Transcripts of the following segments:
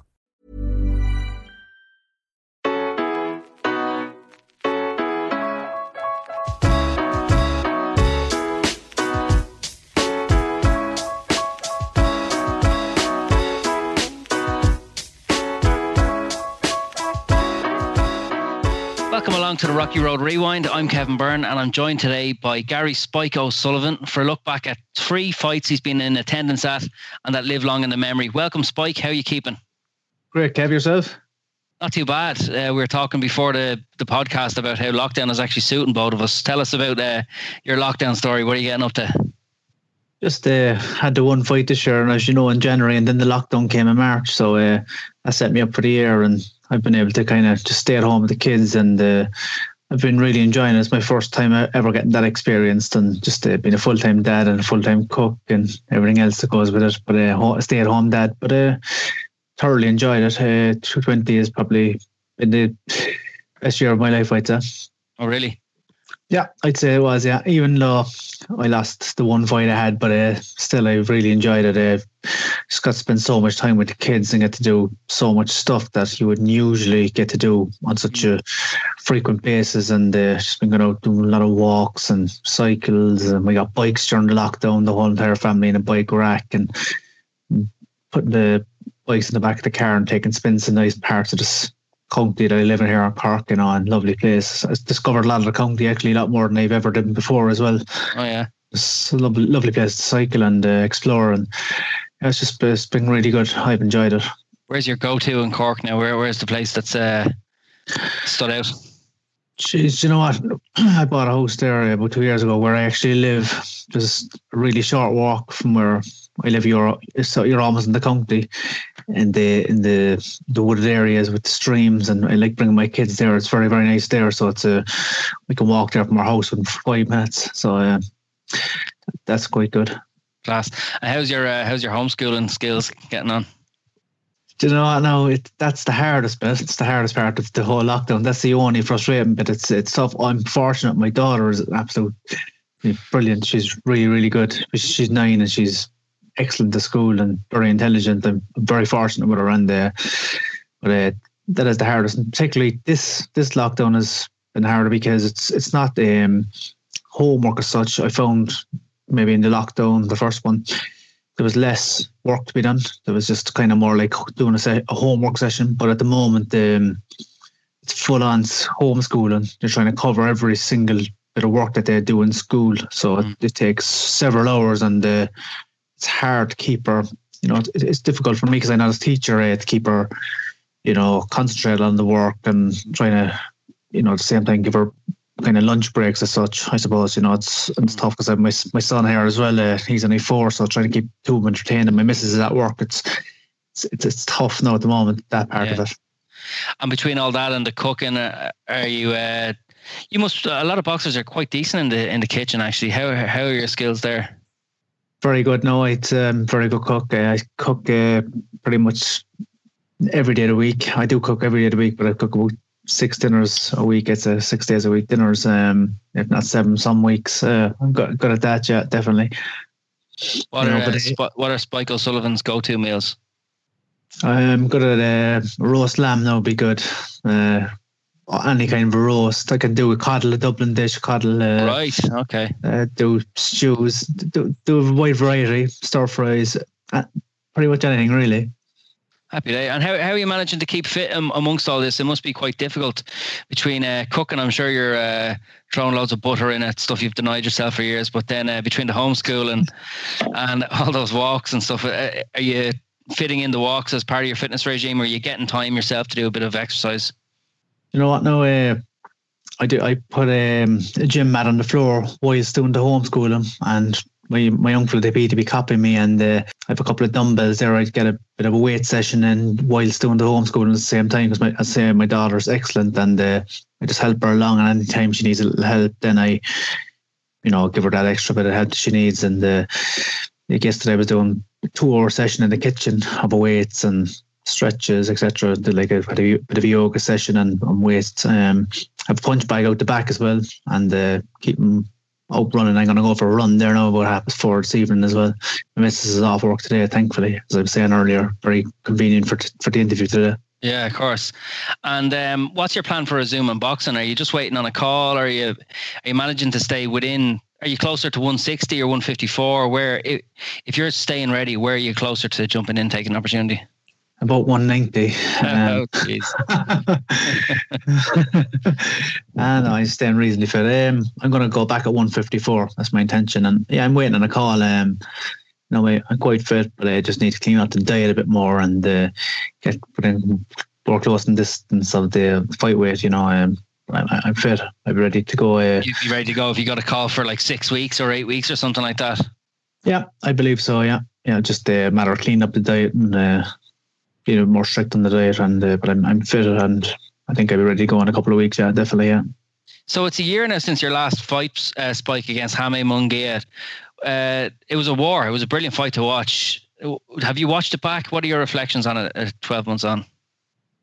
Welcome to the Rocky Road Rewind. I'm Kevin Byrne, and I'm joined today by Gary Spike O'Sullivan for a look back at three fights he's been in attendance at and that live long in the memory. Welcome, Spike. How are you keeping? Great, Kev. Yourself? Not too bad. Uh, we were talking before the, the podcast about how lockdown is actually suiting both of us. Tell us about uh, your lockdown story. What are you getting up to? Just uh, had the one fight this year, and as you know, in January, and then the lockdown came in March. So uh, that set me up for the year, and I've been able to kind of just stay at home with the kids, and uh, I've been really enjoying it. It's my first time ever getting that experience, and just uh, being a full time dad and a full time cook and everything else that goes with it. But uh, stay at home dad, but uh, thoroughly enjoyed it. Uh, 220 has probably been the best year of my life, I'd say. Oh, really? Yeah, I'd say it was. Yeah, even though I lost the one fight I had, but uh, still, I really enjoyed it. Uh, just got to spend so much time with the kids and get to do so much stuff that you wouldn't usually get to do on such a frequent basis. And uh, just been going out doing a lot of walks and cycles. And we got bikes during the lockdown, the whole entire family in a bike rack, and putting the bikes in the back of the car and taking spins in nice parts of this county that I live in here in Cork and on lovely place. I discovered a lot of the county actually a lot more than I've ever done before as well. Oh yeah, it's a lovely, lovely place to cycle and uh, explore, and it's just it's been really good. I've enjoyed it. Where's your go-to in Cork now? Where where's the place that's uh, stood out? Jeez, you know what? I bought a house there about two years ago where I actually live. Just a really short walk from where I live. You're so you're almost in the county, in the in the the wooded areas with the streams, and I like bringing my kids there. It's very very nice there. So it's a we can walk there from our house in five minutes. So uh, that's quite good. Class. And how's your uh, how's your homeschooling skills getting on? Do you know what? No, it that's the hardest bit. It's the hardest part of the whole lockdown. That's the only frustrating bit. It's it's tough. I'm fortunate. My daughter is absolute brilliant. She's really really good. She's nine and she's excellent at school and very intelligent. I'm very fortunate with her, and uh, but uh, that is the hardest. And particularly this this lockdown has been harder because it's it's not um, homework as such. I found maybe in the lockdown, the first one, there was less work to be done. There was just kind of more like doing a, se- a homework session. But at the moment, um, it's full on homeschooling. They're trying to cover every single bit of work that they do in school. So mm. it, it, takes several hours, and uh, it's hard to keep her. You know, it, it's difficult for me because I'm not a teacher eh, to keep her, you know, concentrate on the work and trying to, you know, at the same time give her kind of lunch breaks as such. I suppose you know it's it's tough because I have my my son here as well. Uh, he's only four, so trying to keep two of them entertained. And my missus is at work. It's it's it's, it's tough now at the moment. That part yeah. of it. And between all that and the cooking, uh, are you? Uh, you must. A lot of boxers are quite decent in the in the kitchen. Actually, how how are your skills there? Very good. No, it's um, very good cook. I cook uh, pretty much every day of the week. I do cook every day of the week, but I cook about six dinners a week. It's a six days a week dinners, um, if not seven some weeks. Uh, I'm good, good at that, yeah, definitely. What you are know, uh, Sp- what are Spike O'Sullivan's go-to meals? I'm good at uh, roast lamb. That would be good. Uh, any kind of a roast. I can do a coddle, a Dublin dish, coddle. Uh, right. Okay. Uh, do stews. Do, do a wide variety. Stir fries. Uh, pretty much anything really. Happy day. And how, how are you managing to keep fit um, amongst all this? It must be quite difficult between uh, cooking. I'm sure you're uh, throwing loads of butter in it, stuff you've denied yourself for years. But then uh, between the homeschool and and all those walks and stuff, uh, are you fitting in the walks as part of your fitness regime, or are you getting time yourself to do a bit of exercise? You know what? No, uh, I do. I put um, a gym mat on the floor while doing the homeschooling, and my my uncle would be to be copying me, and uh, I have a couple of dumbbells there. I'd get a bit of a weight session, and whilst doing the homeschooling at the same time, because my I say my daughter's excellent, and uh, I just help her along. And anytime she needs a little help, then I, you know, give her that extra bit of help she needs. And uh, yesterday I was doing a two hour session in the kitchen of weights and stretches, etc. Like a, a bit of a yoga session and, and weights. Um, a punch bag out the back as well, and uh, keep them out running. I'm going to go for a run there now half past four this evening as well. My missus is off work today, thankfully, as I was saying earlier. Very convenient for t- for the interview today. Yeah, of course. And um, what's your plan for resuming boxing? Are you just waiting on a call? Or are you are you managing to stay within? Are you closer to 160 or 154? Where if you're staying ready, where are you closer to jumping in, taking opportunity? About 190. oh, jeez. and I'm staying reasonably fit. Um, I'm going to go back at 154. That's my intention. And yeah, I'm waiting on a call. Um, you know, I'm quite fit, but I just need to clean up the diet a bit more and uh, get put in more close in distance of the fight weight. You know, um, I'm, I'm fit. I'm ready to go. Uh, You'd be ready to go if you got a call for like six weeks or eight weeks or something like that. Yeah, I believe so. Yeah, yeah, just a matter of cleaning up the diet and uh, you know more strict on the diet. And uh, but I'm I'm fit and I think I'll be ready to go in a couple of weeks. Yeah, definitely. Yeah. So it's a year now since your last fight, uh, Spike against Jaime Munguia. Uh, it was a war. It was a brilliant fight to watch. Have you watched it back? What are your reflections on it? Uh, Twelve months on.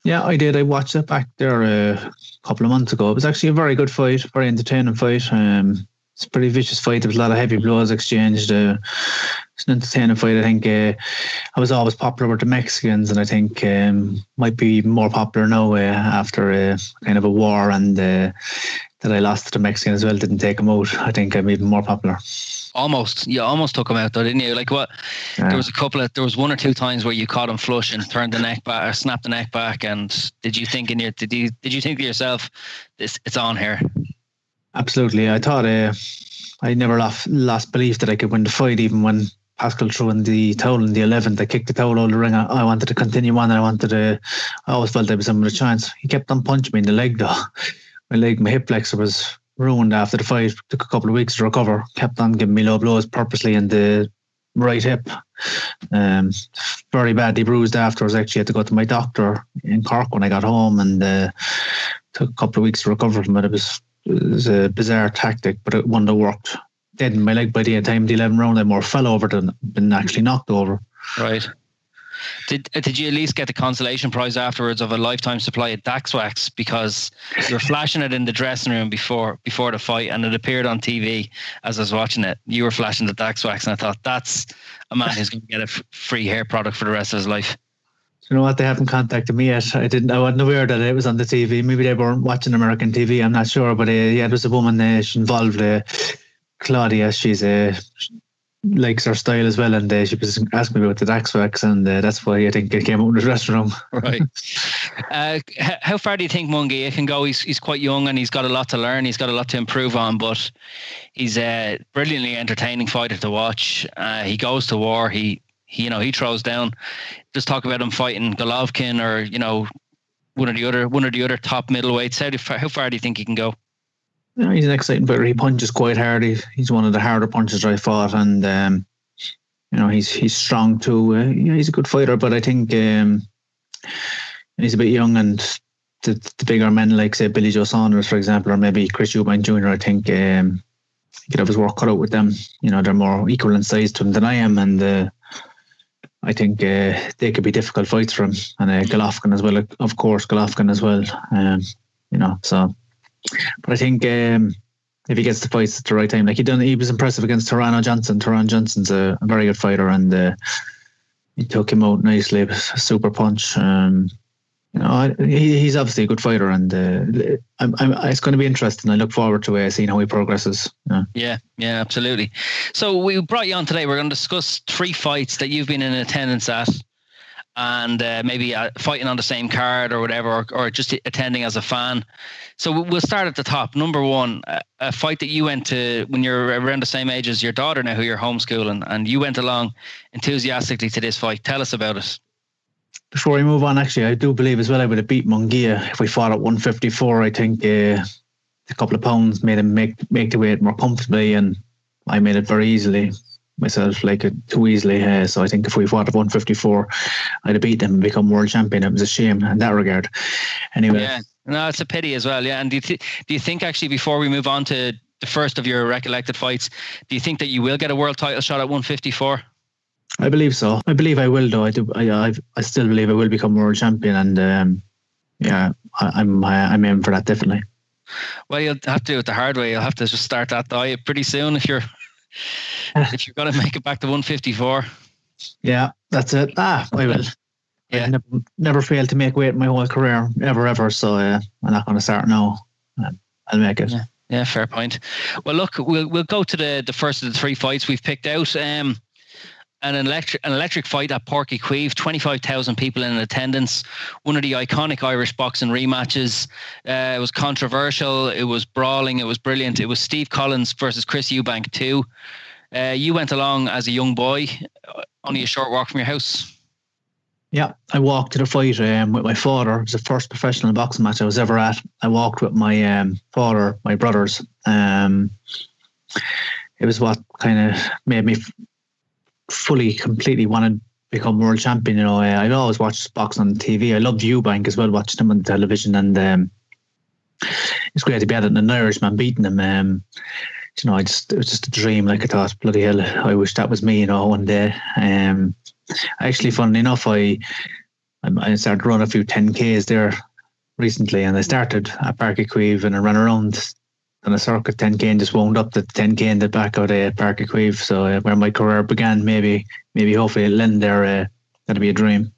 Yeah, I did. I watched it back there uh, a couple of months ago. It was actually a very good fight, very entertaining fight. Um, it's a pretty vicious fight. There was a lot of heavy blows exchanged. Uh, it's an entertaining fight. I think uh, I was always popular with the Mexicans, and I think um, might be more popular now uh, after a kind of a war and uh, that I lost to the Mexican as well. Didn't take him out. I think I'm even more popular. Almost, you almost took him out though, didn't you? Like what? Yeah. There was a couple of, there was one or two times where you caught him flush and turned the neck back, or snapped the neck back. And did you think in your, did you, did you think to yourself, this, it's on here? Absolutely. I thought uh, I never lost, lost belief that I could win the fight, even when Pascal threw in the towel in the 11th. I kicked the towel of the ring. I, I, wanted to continue on. And I wanted to, I always felt there was some of a chance. He kept on punching me in the leg, though. My leg, my hip flexor was ruined after the fight. Took a couple of weeks to recover. Kept on giving me low blows purposely in the right hip. Um, very badly bruised afterwards. Actually, had to go to my doctor in Cork when I got home, and uh, took a couple of weeks to recover from it. It was it was a bizarre tactic, but it one that worked. Dead in my leg by the end of time the 11 round, I more fell over than been actually knocked over. Right. Did uh, did you at least get the consolation prize afterwards of a lifetime supply of Dax wax because you were flashing it in the dressing room before before the fight and it appeared on TV as I was watching it. You were flashing the Dax wax and I thought that's a man who's going to get a f- free hair product for the rest of his life you know what? They haven't contacted me yet. I didn't. I wasn't aware that it was on the TV. Maybe they weren't watching American TV. I'm not sure. But uh, yeah, there was a woman uh, involved, uh, Claudia. She's a uh, likes her style as well, and uh, she was asking me about the Dax wax, and uh, that's why I think it came out in the restaurant. right. Uh, how far do you think Munguia can go? He's he's quite young and he's got a lot to learn. He's got a lot to improve on, but he's a brilliantly entertaining fighter to watch. Uh, he goes to war. He he, you know, he throws down. Just talk about him fighting Golovkin or you know one of the other one of the other top middleweights. How, do, how far do you think he can go? Yeah, he's an exciting fighter. He punches quite hard. He, he's one of the harder punches I fought, and um, you know he's he's strong too. Uh, yeah, he's a good fighter, but I think um, he's a bit young and. The, the bigger men like say Billy Joe Saunders, for example, or maybe Chris Eubank Jr. I think um, he could have his work cut out with them. You know, they're more equal in size to him than I am, and uh, I think uh, they could be difficult fights for him, and uh, Golovkin as well, of course, Golovkin as well. Um, you know, so. But I think um, if he gets the fights at the right time, like he done, he was impressive against Tureano Johnson. Tureano Johnson's a, a, very good fighter, and uh, he took him out nicely. A super punch. Um, know, he, he's obviously a good fighter, and uh, I'm, I'm, it's going to be interesting. I look forward to uh, seeing how he progresses. Yeah. yeah, yeah, absolutely. So we brought you on today. We're going to discuss three fights that you've been in attendance at, and uh, maybe uh, fighting on the same card or whatever, or, or, just attending as a fan. So we'll start at the top. Number one, a fight that you went to when you're around the same age as your daughter now, who you're homeschooling, and you went along enthusiastically to this fight. Tell us about it. Before we move on, actually, I do believe as well I would have beat Munguia if we fought at 154. I think uh, a couple of pounds made him make make the weight more comfortably, and I made it very easily myself like it too easily. Uh, so I think if we fought at 154, I'd have beat them and become world champion. It was a shame in that regard. Anyway. Yeah. No, it's a pity as well. Yeah. And do you, th- do you think actually before we move on to the first of your recollected fights, do you think that you will get a world title shot at 154? I believe so. I believe I will, though. I do. I I, I still believe I will become world champion, and um, yeah, I, I'm I'm aiming for that definitely. Well, you'll have to do it the hard way. You'll have to just start that diet pretty soon if you're if you're going to make it back to 154. Yeah, that's it. Ah, I will. Yeah. I've never, never failed to make weight my whole career, ever, ever. So uh, I'm not going to start now. I'll make it. Yeah. yeah. fair point. Well, look, we'll we'll go to the the first of the three fights we've picked out. Um, an electric an electric fight at Uí Chaoimh, 25,000 people in attendance. One of the iconic Irish boxing rematches. Uh, it was controversial. It was brawling. It was brilliant. It was Steve Collins versus Chris Eubank too. Uh, you went along as a young boy, uh, only a short walk from your house. Yeah, I walked to the fight um, with my father. It was the first professional boxing match I was ever at. I walked with my um, father, my brothers. Um, it was what kind of made me fully, completely want to become world champion. You know, I, always watched boxing on TV. I loved Eubank as well, watching him on television, and um, it's great to be at it. An Irishman beating him. Um, you know, I just it was just a dream. Like I thought, bloody hell, I wish that was me. You know, one day. Um, actually, funnily enough, I I started running a few 10ks there recently, and I started at Uí Chaoimh and I ran around on a circuit 10k and just wound up the 10k in the back of the Uí Chaoimh. So uh, where my career began, maybe maybe hopefully it'll end there. Uh, that'd be a dream.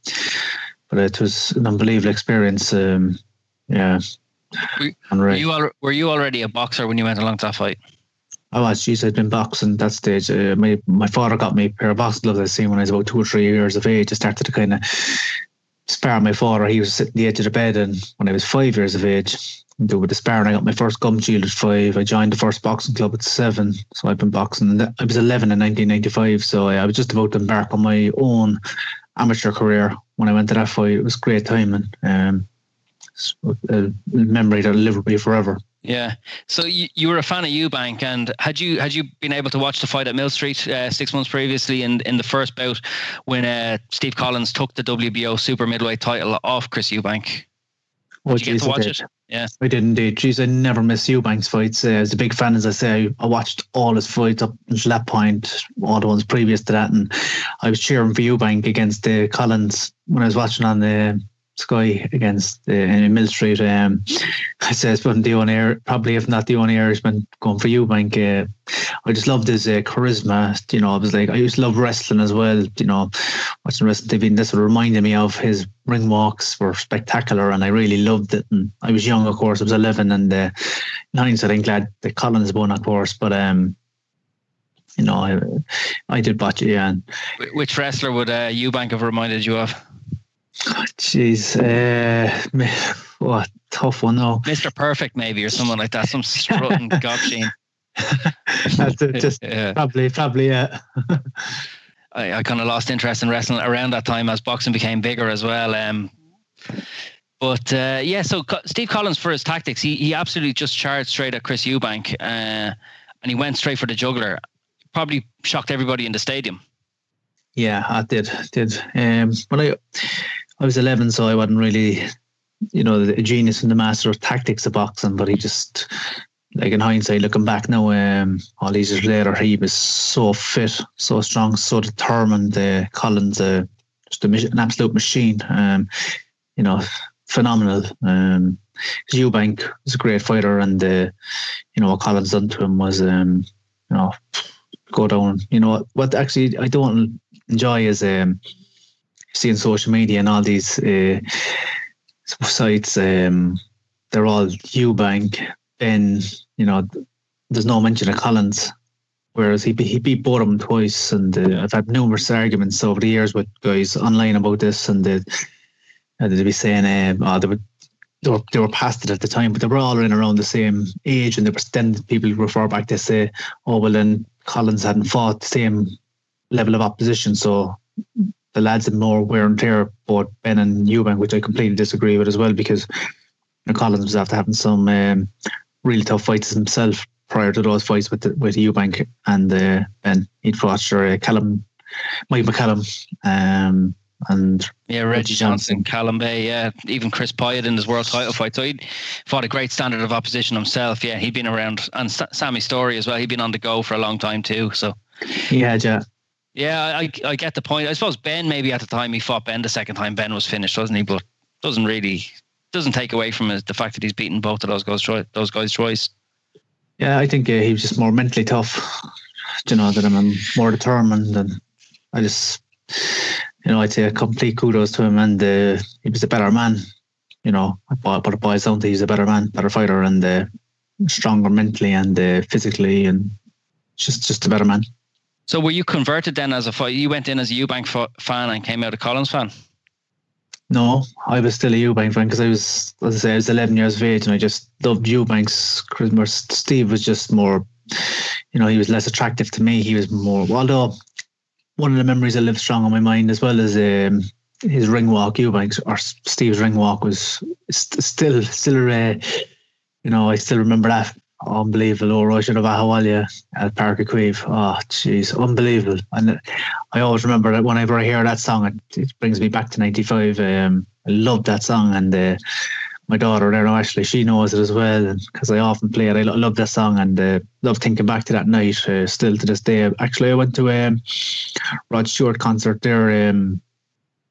But it was an unbelievable experience. Um, yeah. Were, you al- were you already a boxer when you went along to that fight? I was. Geez, I'd been boxing that stage. Uh, my my father got me a pair of boxing gloves I seen when I was about two or three years of age. I started to kind of spar my father. He was sitting at the edge of the bed, and when I was five years of age, do with the sparring. I got my first gum shield at five. I joined the first boxing club at seven. So I've been boxing. I was 11 in 1995. So I, was just about to embark on my own amateur career when I went to that fight. It was great timing. Um, a memory that'll live with me forever. Yeah. So you, you were a fan of Eubank, and had you had you been able to watch the fight at Mill Street uh, six months previously in, in the first bout when uh, Steve Collins took the WBO super middleweight title off Chris Eubank? Oh, Did you geez, get to watch it? Yeah, I did indeed. Jeez, I never miss Eubank's fights. Uh, was a big fan, as I say, I watched all his fights up until that point, all the ones previous to that, and I was cheering for Eubank against uh, Collins when I was watching on the Sky against uh, in Mill Street. Um, I say it's the only air, probably if not the only Irishman going for Eubank. Uh, I just loved his uh, charisma. You know, I was like I used to love wrestling as well. You know, watching wrestling TV, and this reminded me of his ring walks were spectacular, and I really loved it. And I was young, of course, I was eleven, and uh, hindsight, I'm glad that Collins won, of course. But um, you know, I, I did watch it. Yeah. Which wrestler would uh, Eubank have reminded you of? Jeez, uh, what tough one though. Mr. Perfect, maybe, or someone like that. Some strutting gobsheen. That's it, just yeah. probably, probably, yeah. I, I kind of lost interest in wrestling around that time as boxing became bigger as well. Um, but uh, yeah, so Steve Collins for his tactics, he he absolutely just charged straight at Chris Eubank, uh, and he went straight for the juggler. Probably shocked everybody in the stadium. Yeah, I did. Did um, when I I was 11, so I wasn't really, you know, a genius and the master of tactics of boxing. But he just, like in hindsight, looking back now, um, all these years later, he was so fit, so strong, so determined. Uh, Collins, uh, just a, an absolute machine. Um, you know, phenomenal. Um, Eubank was a great fighter, and uh, you know what Collins done to him was, um, you know, go down. You know what? Actually, I don't enjoy is um, seeing social media and all these uh, sites, um, they're all Eubank, Benn, you know, there's no mention of Collins. Whereas he he beat them twice, and uh, I've had numerous arguments over the years with guys online about this, and they, uh, they'd be saying, uh, "Oh, they were, they were they were past it at the time, but they were all in around the same age." And they were then people refer back to say, "Oh, well, then Collins hadn't fought the same level of opposition, so the lads had more wear and tear." Both Benn and Eubank, which I completely disagree with as well, because you know, Collins was after having some um, really tough fights himself prior to those fights with the, with Eubank and uh, Benn. He'd fought uh, Callum, Mike McCallum, um, and yeah, Reggie Johnson, Johnson, Callum Bey, yeah, even Chris Pyatt in his world title fight. So he fought a great standard of opposition himself. Yeah, he'd been around, and Sammy Storey as well. He'd been on the go for a long time too. So he had, yeah. Yeah, I, I get the point. I suppose Benn maybe at the time he fought Benn the second time Benn was finished, wasn't he? But doesn't really doesn't take away from the fact that he's beaten both of those guys those guys twice. Yeah, I think uh, he was just more mentally tough. You know that I'm more determined, and I just, you know, I'd say a complete kudos to him, and uh, he was a better man. You know, but it boils down to he's a better man, better fighter, and uh, stronger mentally and uh, physically, and just just a better man. So, were you converted then as a fight? You went in as a Eubank fan and came out a Collins fan. No, I was still a Eubank fan because I was, as I say, I was 11 years of age and I just loved Eubanks. Christmas. Steve was just more, you know, he was less attractive to me. He was more, although one of the memories that live strong on my mind as well as um, his ring walk, Eubanks, or Steve's ring walk was still, still, uh, you know, I still remember that unbelievable Oh, Russian of Ahawalya at Uí Chaoimh. Oh, jeez, unbelievable. And I always remember that whenever I hear that song, it, it brings me back to 95. Um, I love that song. And uh, my daughter there, actually, she knows it as well. because I often play it. I love that song and uh, love thinking back to that night uh, still to this day. Actually, I went to a um, Rod Stewart concert there. Um,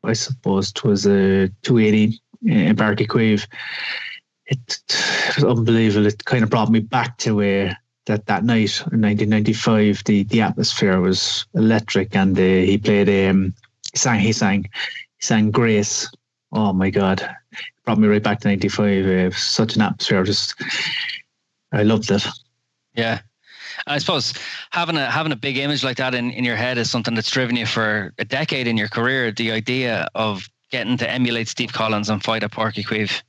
I suppose it was uh, 280 in Páirc Uí Chaoimh it, was unbelievable. It kind of brought me back to where that that night in 1995. The the atmosphere was electric, and uh, he played. Um, he sang. He sang. He sang Grace. Oh my God! Brought me right back to '95. Uh, such an atmosphere. Just I loved it. Yeah. I suppose having a having a big image like that in, in your head is something that's driven you for a decade in your career. The idea of getting to emulate Steve Collins and fight at Uí Chaoimh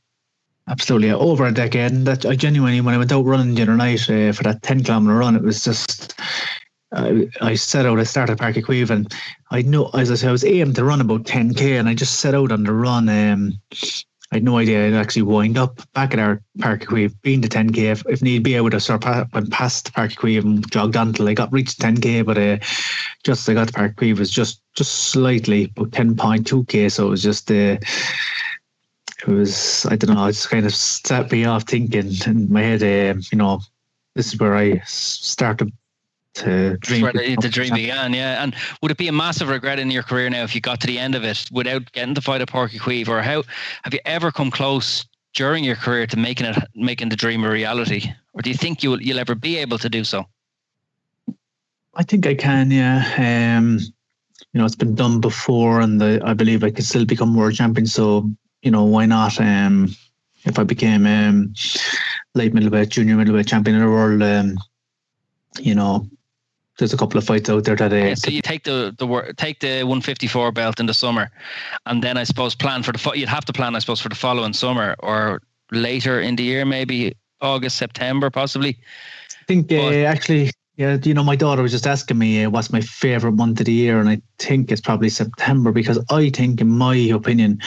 absolutely over a decade. And that I genuinely, when I went out running the other night uh, for that 10 kilometer run, it was just, I, I set out, I started Uí Chaoimh and I know, as I said, I was aimed to run about 10k and I just set out on the run. Um, I had no idea I'd actually wind up back at our Uí Chaoimh, being the 10k. If, if need be, I would have surpassed, went past Uí Chaoimh and jogged on until I got reached 10k. But uh, just as I got to Uí Chaoimh, was just just slightly about 10.2k. So it was just uh, it was I don't know. It just kind of set me off thinking in my head. Uh, you know, this is where I started to dream. The, the dream began, yeah. And would it be a massive regret in your career now if you got to the end of it without getting to fight a Uí Chaoimh, or how have you ever come close during your career to making it making the dream a reality, or do you think you'll you'll ever be able to do so? I think I can, yeah. Um, you know, it's been done before, and the, I believe I could still become world champion. So you know, why not? Um, if I became um, light middleweight, junior middleweight champion of the world, um, you know, there's a couple of fights out there today. Uh, so you take the the take the 154 belt in the summer, and then I suppose plan for the you'd have to plan I suppose for the following summer or later in the year, maybe August, September, possibly. I think uh, actually, yeah, you know, my daughter was just asking me uh, what's my favorite month of the year, and I think it's probably September because I think, in my opinion,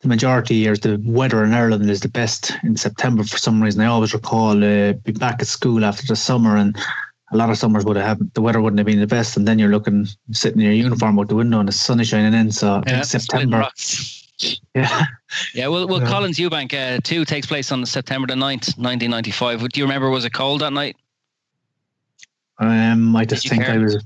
the majority of years the weather in Ireland is the best in September for some reason. I always recall uh, being back at school after the summer and a lot of summers would have happened, the weather wouldn't have been the best and then you're looking sitting in your uniform out the window and the sun is shining in so yeah, September yeah yeah well, well yeah. Collins Eubank uh, 2 takes place on September the 9th 1995 do you remember was it cold that night um I just think care? I was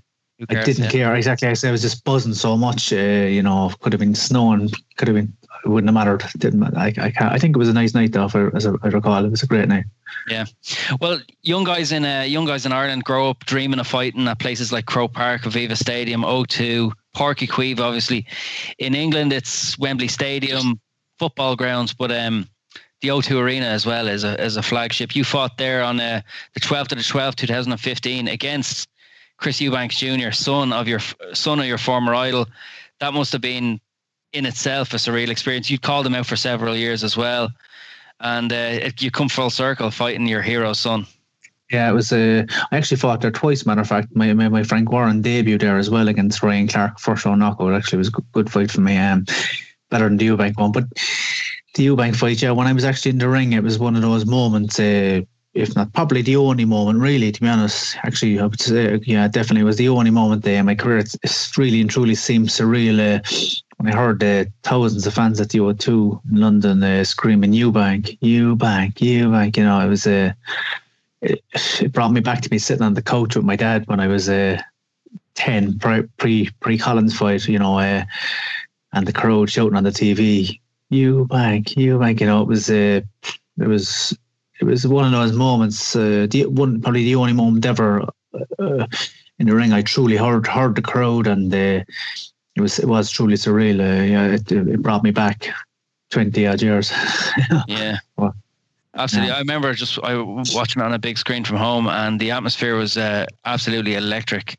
I didn't yeah. care exactly. I said I was just buzzing so much. Uh, you know, could have been snowing, could have been wouldn't have mattered. Didn't I? I. I think it was a nice night though. For, as I recall, it was a great night. Yeah, well, young guys in uh, young guys in Ireland grow up dreaming of fighting at places like Croke Park, Aviva Stadium, O2, Páirc Uí Chaoimh. Obviously, in England it's Wembley Stadium, football grounds, but um, the O2 Arena as well as a as a flagship. You fought there on uh, the 12th of the 12th, 2015, against Chris Eubanks Jr., son of your son of your former idol. That must have been in itself a surreal experience. You called him out for several years as well, and uh, you come full circle fighting your hero son. Yeah, it was. Uh, I actually fought there twice. Matter of fact, my my, my Frank Warren debut there as well against Ryan Clark, first round knockout. Actually, was a good, fight for me. Um, better than the Eubank one, but the Eubank fight, yeah, when I was actually in the ring, it was one of those moments. Uh, if not probably the only moment, really, to be honest. Actually, I would say, yeah, definitely was the only moment there in my career. It's, it's really and truly seemed surreal. Uh, I heard uh, thousands of fans at the O2 in London uh, screaming Eubank, Eubank, Eubank, you know, it was uh, it, it, brought me back to me sitting on the couch with my dad when I was uh, 10 pre pre pre Collins fight, you know, uh, and the crowd shouting on the TV, Eubank, Eubank, you Bank." You know, it was uh, it was it was one of those moments. Uh, the one probably the only moment ever uh, in the ring I truly heard heard the crowd, and uh, it was it was truly surreal. Uh, yeah, it, it brought me back twenty odd years. yeah. Well, Absolutely, yeah. I remember just I watching it on a big screen from home, and the atmosphere was uh, absolutely electric.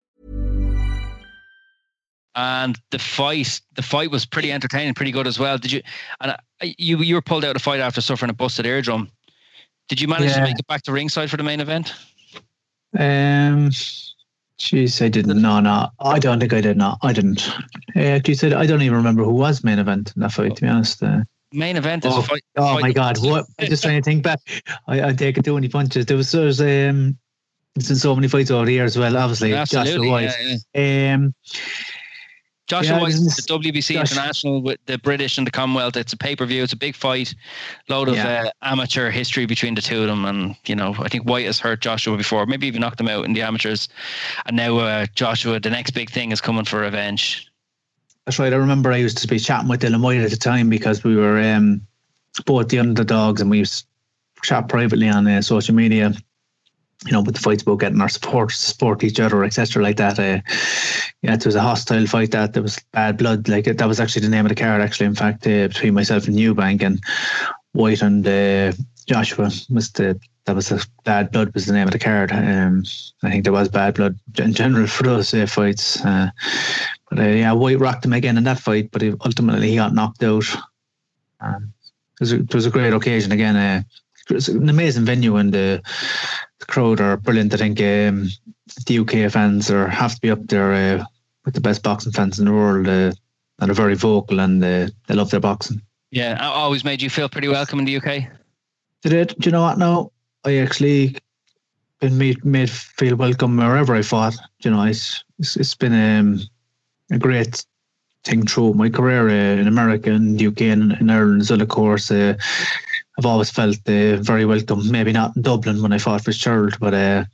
And the fight, the fight was pretty entertaining, pretty good as well. Did you? And you you were pulled out of the fight after suffering a busted eardrum. Did you manage yeah. to make it back to ringside for the main event? Um, jeez, I didn't. No, no, I don't think I did. No, I didn't. Uh, you said I don't even remember who was main event in that fight. To be honest. Uh, main event is oh, fight, oh fight my god! What? I'm just trying to think back. I, I take it too many punches. There was there's um, there's been so many fights over here as Well, obviously, Absolutely, Joshua Whyte Yeah, yeah. Um, Joshua yeah, Wise, the WBC Josh. International with the British and the Commonwealth. It's a pay per view. It's a big fight. Load of yeah. uh, amateur history between the two of them. And, you know, I think Whyte has hurt Joshua before, maybe even knocked him out in the amateurs. And now uh, Joshua, the next big thing is coming for revenge. That's right. I remember I used to be chatting with Dillian Whyte at the time because we were um, both the underdogs and we used to chat privately on uh, social media you know, with the fights about getting our support, support each other, etc., like that. Uh, yeah, it was a hostile fight. That there was bad blood. Like that was actually the name of the card. Actually, in fact, uh, between myself and Eubank and Whyte and uh, Joshua was the that was a bad blood was the name of the card. Um, I think there was bad blood in general for those uh, fights. Uh, but uh, yeah, Whyte rocked him again in that fight, but he, ultimately he got knocked out. Um, it, was a, it was a great occasion again. It was an amazing venue and the the crowd are brilliant. I think um, the UK fans are have to be up there uh, with the best boxing fans in the world, uh, and are very vocal and uh, they love their boxing. Yeah, I always made you feel pretty welcome in the UK. Did it? Do you know what? No, I actually been made made feel welcome wherever I fought. You know, it's it's, it's been um, a great thing through my career uh, in America and the UK and in Ireland as well. Of course, uh, I've always felt uh, very welcome. Maybe not in Dublin when I fought for Fitzgerald, but uh,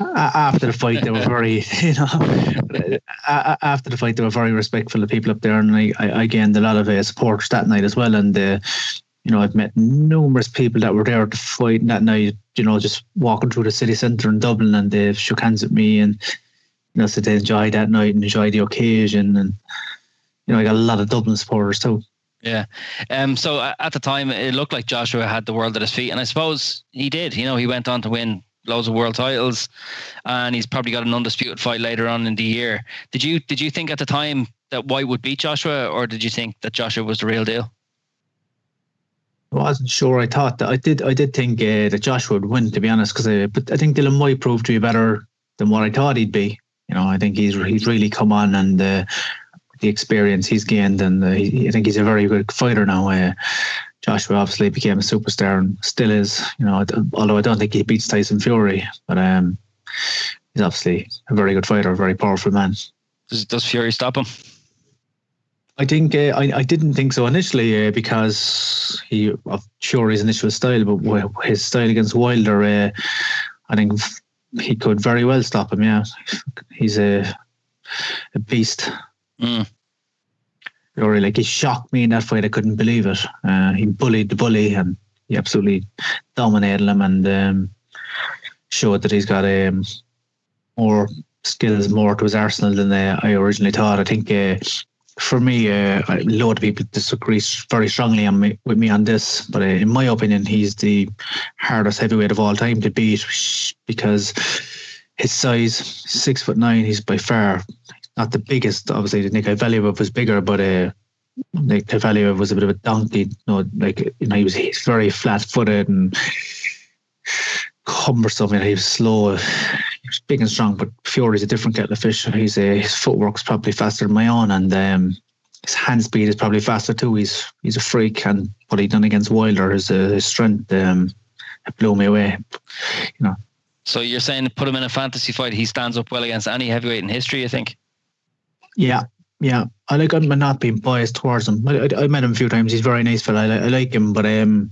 after the fight, they were very, you know, after the fight, they were very respectful of people up there, and I, I, gained a lot of uh, support that night as well. And uh, you know, I've met numerous people that were there to fight that night. You know, just walking through the city centre in Dublin, and they shook hands with me, and you know, said they enjoyed that night and enjoyed the occasion, and you know, I got a lot of Dublin supporters too. Yeah. Um. So at the time, it looked like Joshua had the world at his feet, and I suppose he did. You know, he went on to win loads of world titles, and he's probably got an undisputed fight later on in the year. Did you Did you think at the time that Whyte would beat Joshua, or did you think that Joshua was the real deal? I wasn't sure. I thought that I did. I did think uh, that Joshua would win, to be honest. Because uh, but I think Dillian Whyte proved to be better than what I thought he'd be. You know, I think he's he's really come on and uh, the experience he's gained, and uh, he, I think he's a very good fighter now. Uh, Joshua obviously became a superstar and still is. You know, although I don't think he beats Tyson Fury, but um, he's obviously a very good fighter, a very powerful man. Does, does Fury stop him? I think uh, I, I didn't think so initially uh, because he of Fury's initial style, but his style against Wilder, uh, I think he could very well stop him. Yeah, he's a a beast. Mm. Fury, like he shocked me in that fight. I couldn't believe it. Uh, he bullied the bully and he absolutely dominated him and um, showed that he's got um, more skills, more to his arsenal than uh, I originally thought. I think uh, for me, uh, a lot of people disagree very strongly on me, with me on this, but uh, in my opinion, he's the hardest heavyweight of all time to beat because his size, six foot nine, he's by far not the biggest. Obviously, Nikolai Valuev was bigger, but uh, Nikolai Valuev was a bit of a donkey. You know, like you know, he was very flat footed and cumbersome. You know, he was slow he was big and strong, but Fury's a different kettle of fish. He's a, his footwork's probably faster than my own, and um, his hand speed is probably faster too. He's he's a freak, and what he done against Wilder, his, uh, his strength, um, blew me away. You know. So you're saying put him in a fantasy fight, he stands up well against any heavyweight in history. You think? Yeah, yeah. I like. I'm not being biased towards him. I, I, I met him a few times. He's very nice fella. I, I like him, but um,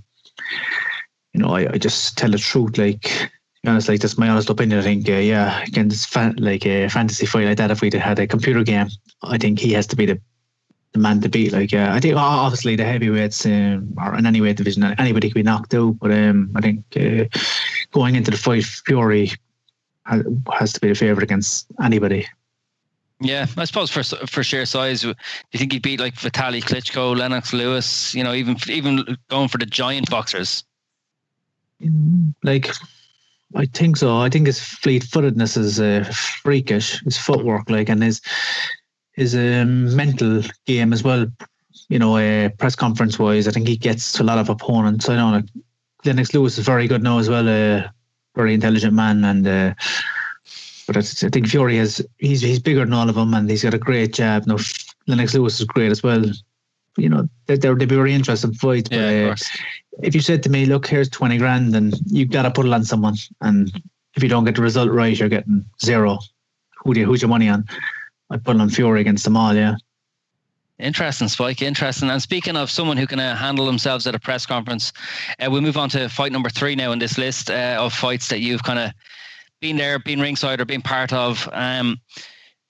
you know, I, I just tell the truth. Like be honest, like that's my honest opinion. I think, uh, yeah, against fan, like a fantasy fight like that, if we'd had a computer game, I think he has to be the, the man to beat. Like, yeah, I think obviously the heavyweights um, or in any weight division, anybody can be knocked out. But um, I think uh, going into the fight, Fury has, has to be the favourite against anybody. Yeah, I suppose for for sheer size, do you think he'd beat like Vitali Klitschko, Lennox Lewis? You know, even even going for the giant boxers. Like I think so. I think his fleet footedness is uh, freakish. His footwork, like, and his his um, mental game as well. You know, uh, press conference wise, I think he gets to a lot of opponents. I know like, Lennox Lewis is very good now as well. A uh, very intelligent man, and uh, but I think Fury has he's he's bigger than all of them, and he's got a great jab. Now Lennox Lewis is great as well. You know, they're, they'd be very interesting fights. Yeah, but, uh, if you said to me, look, here's 20 grand and you've got to put it on someone. And if you don't get the result right, you're getting zero. Who do you, who's your money on? I'd put it on Fury against them all, yeah. Interesting, Spike. Interesting. And speaking of someone who can uh, handle themselves at a press conference, uh, we'll move on to fight number three now in this list uh, of fights that you've kind of been there, being ringside, or being part of. Um,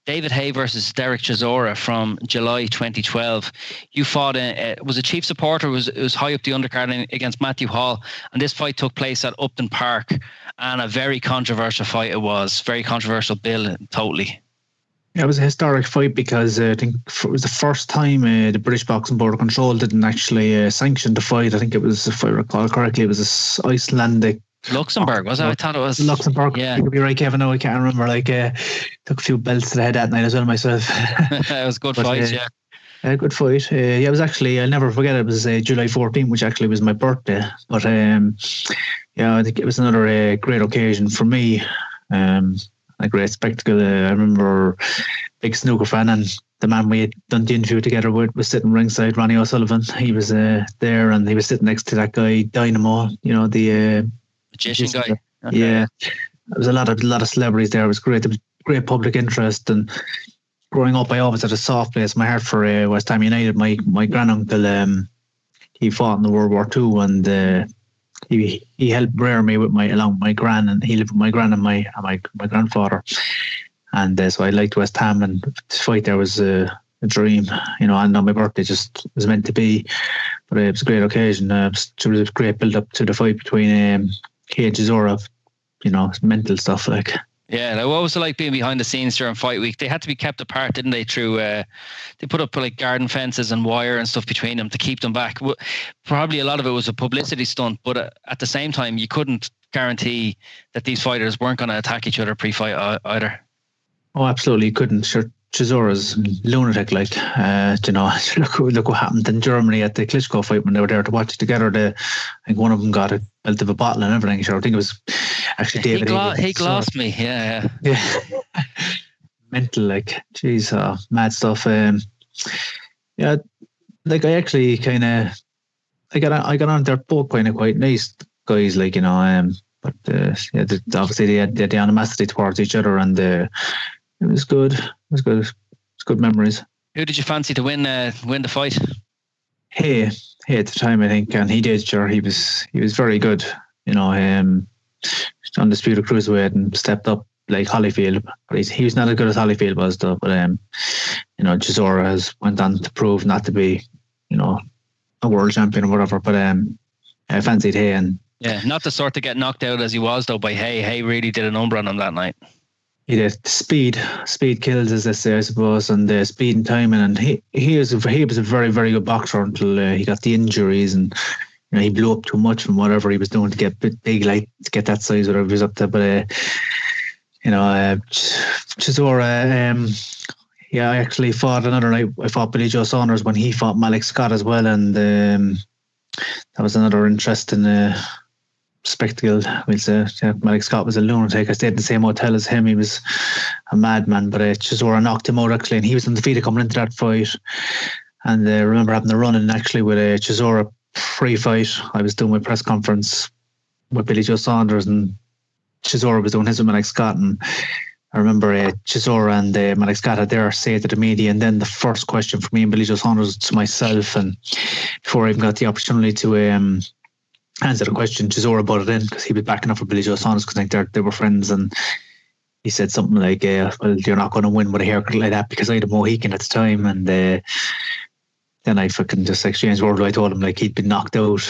David Haye versus Derek Chisora from July 2012. You fought, a, uh, was a chief supporter, was, was high up the undercard against Matthew Hall. And this fight took place at Upton Park. And a very controversial fight it was. Very controversial bill, totally. Yeah, it was a historic fight because uh, I think it was the first time uh, the British Boxing Board of Control didn't actually uh, sanction the fight. I think it was, if I recall correctly, it was a Icelandic Luxembourg was it? I thought it was Luxembourg. Yeah, you could be right, Kevin. No, I can't remember. Like, uh, took a few belts to the head that night as well myself. it was good but, fight, uh, yeah. A good fight. Uh, yeah, it was actually I'll never forget. It was uh, July 14, which actually was my birthday. But um, yeah, I think it was another uh, great occasion for me. Um, a great spectacle. Uh, I remember big snooker fan and the man we had done the interview together with was sitting ringside. Ronnie O'Sullivan. He was uh, there and he was sitting next to that guy Dynamo. You know the magician guy. Okay. Yeah, there was a lot of a lot of celebrities there. It was great. There was great public interest and. Growing up, I always had a soft place. in My heart for uh, West Ham United. My my granduncle, um, he fought in the World War Two, and uh, he he helped rear me with my along with my gran, and he lived with my gran and my and my my grandfather. And uh, so I liked West Ham, and this fight there was a dream, you know. And on my birthday, just was meant to be. But uh, it was a great occasion. Uh, it was a great build up to the fight between um, Cage of, you know, mental stuff like. Yeah, like what was it like being behind the scenes during fight week? They had to be kept apart, didn't they? Through uh, they put up like garden fences and wire and stuff between them to keep them back. Probably a lot of it was a publicity stunt, but uh, at the same time, you couldn't guarantee that these fighters weren't going to attack each other pre-fight either. Oh, absolutely you couldn't. Sure, Chisora's lunatic. Like, uh, you know, look, look what happened in Germany at the Klitschko fight when they were there to watch it together. The, I think one of them got a belt of a bottle and everything. Sure, I think it was actually David. He, gla- he glossed me. Yeah, yeah. yeah. Mental, like, jeez, uh, mad stuff. Um, yeah, like I actually kind of, I got, I got on. They're both kind of quite nice guys, like you know. Um, but uh, yeah, the, obviously they had, they had the animosity towards each other, and uh, it was good. It was good. It's good memories. Who did you fancy to win uh, win the fight? Hey, hey, at the time I think, and he did. Sure, he was he was very good. You know, um, undisputed cruiserweight and stepped up like Holyfield. But he was not as good as Holyfield was, though. But um, you know, Chisora has went on to prove not to be, you know, a world champion or whatever. But um, I fancied Haye and yeah, not the sort to get knocked out as he was though by Haye. Haye really did a number on him that night. He did speed, speed kills as they say, I suppose, and uh, speed and timing. And he he was a, he was a very very good boxer until uh, he got the injuries and you know he blew up too much from whatever he was doing to get big, like to get that size whatever he was up to. But uh, you know, uh, Chisora, um, yeah, I actually fought another night. I fought Billy Joe Saunders when he fought Malik Scott as well, and um, that was another interesting uh, spectacle. We'll say yeah, Malik Scott was a lunatic. I stayed in the same hotel as him. He was a madman, but uh, Chisora knocked him out actually, and he was undefeated coming into that fight. And uh, I remember having the run in actually with a uh, Chisora pre-fight. I was doing my press conference with Billy Joe Saunders, and Chisora was doing his with Malik Scott, and I remember uh, Chisora and uh, Malik Scott had their say to the media, and then the first question for me and Billy Joe Saunders to myself, and before I even got the opportunity to um, answer a question, Chisora brought it in because he was backing up for Billy Joe Saunders because think they were friends, and he said something like, uh, "Well, you're not going to win with a haircut like that because I had a Mohican at the time," and uh, then I fucking just exchanged words. I told him like he'd been knocked out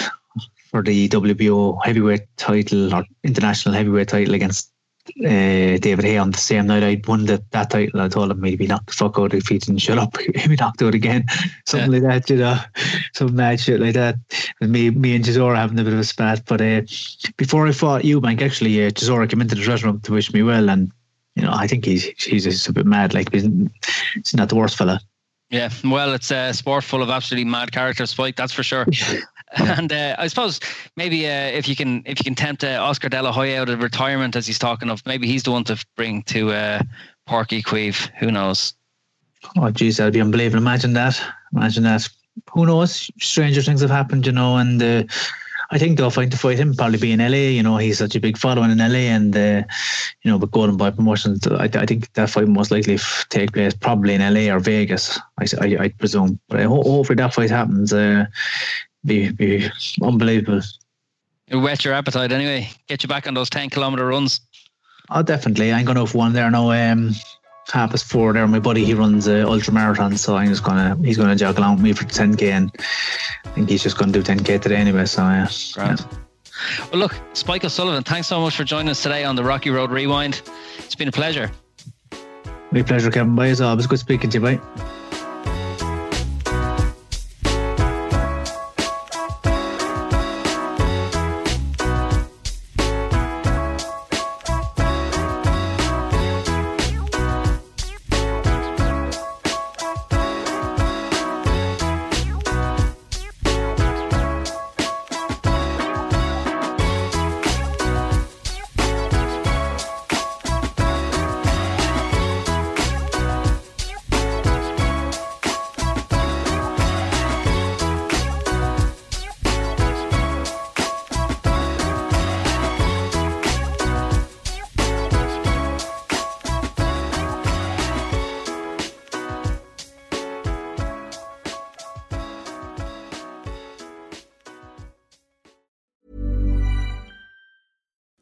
for the WBO heavyweight title or international heavyweight title against uh, David Haye on the same night I'd won the, that title. I told him maybe knock the fuck out if he didn't shut up. He'd be knocked out again. Something yeah. like that, you know, some mad shit like that. And me, me and Chisora having a bit of a spat. But uh, before I fought Eubank, actually, uh, Chisora came into the dressing room to wish me well. And, you know, I think he's, he's just a bit mad. Like, he's, he's not the worst fella. Yeah, well, it's a sport full of absolutely mad characters, Spike. That's for sure. and uh, I suppose maybe uh, if you can if you can tempt uh, Oscar De La Hoya out of retirement as he's talking of, maybe he's the one to bring to uh, Uí Chaoimh. Who knows? Oh, geez, that'd be unbelievable. Imagine that. Imagine that. Who knows? Stranger things have happened, you know, and uh, I think they'll find to fight him probably be in LA. You know, he's such a big following in LA, and uh, you know, with Golden Boy Promotions, I, I think that fight most likely f- take place probably in LA or Vegas. I, I, I presume, but I ho- hopefully that fight happens. Uh, be be unbelievable. It whet your appetite anyway. Get you back on those ten kilometer runs. Oh, definitely. I'm going to for one there now. Um, half past four there. My buddy he runs uh, ultra marathon, so I'm just gonna he's gonna jog along with me for 10k, and I think he's just gonna do 10k today anyway. So yeah. Grand. yeah. Well, look, Spike O'Sullivan, thanks so much for joining us today on the Rocky Road Rewind. It's been a pleasure. My pleasure, Kevin. Bye as always. Good speaking to you. Bye.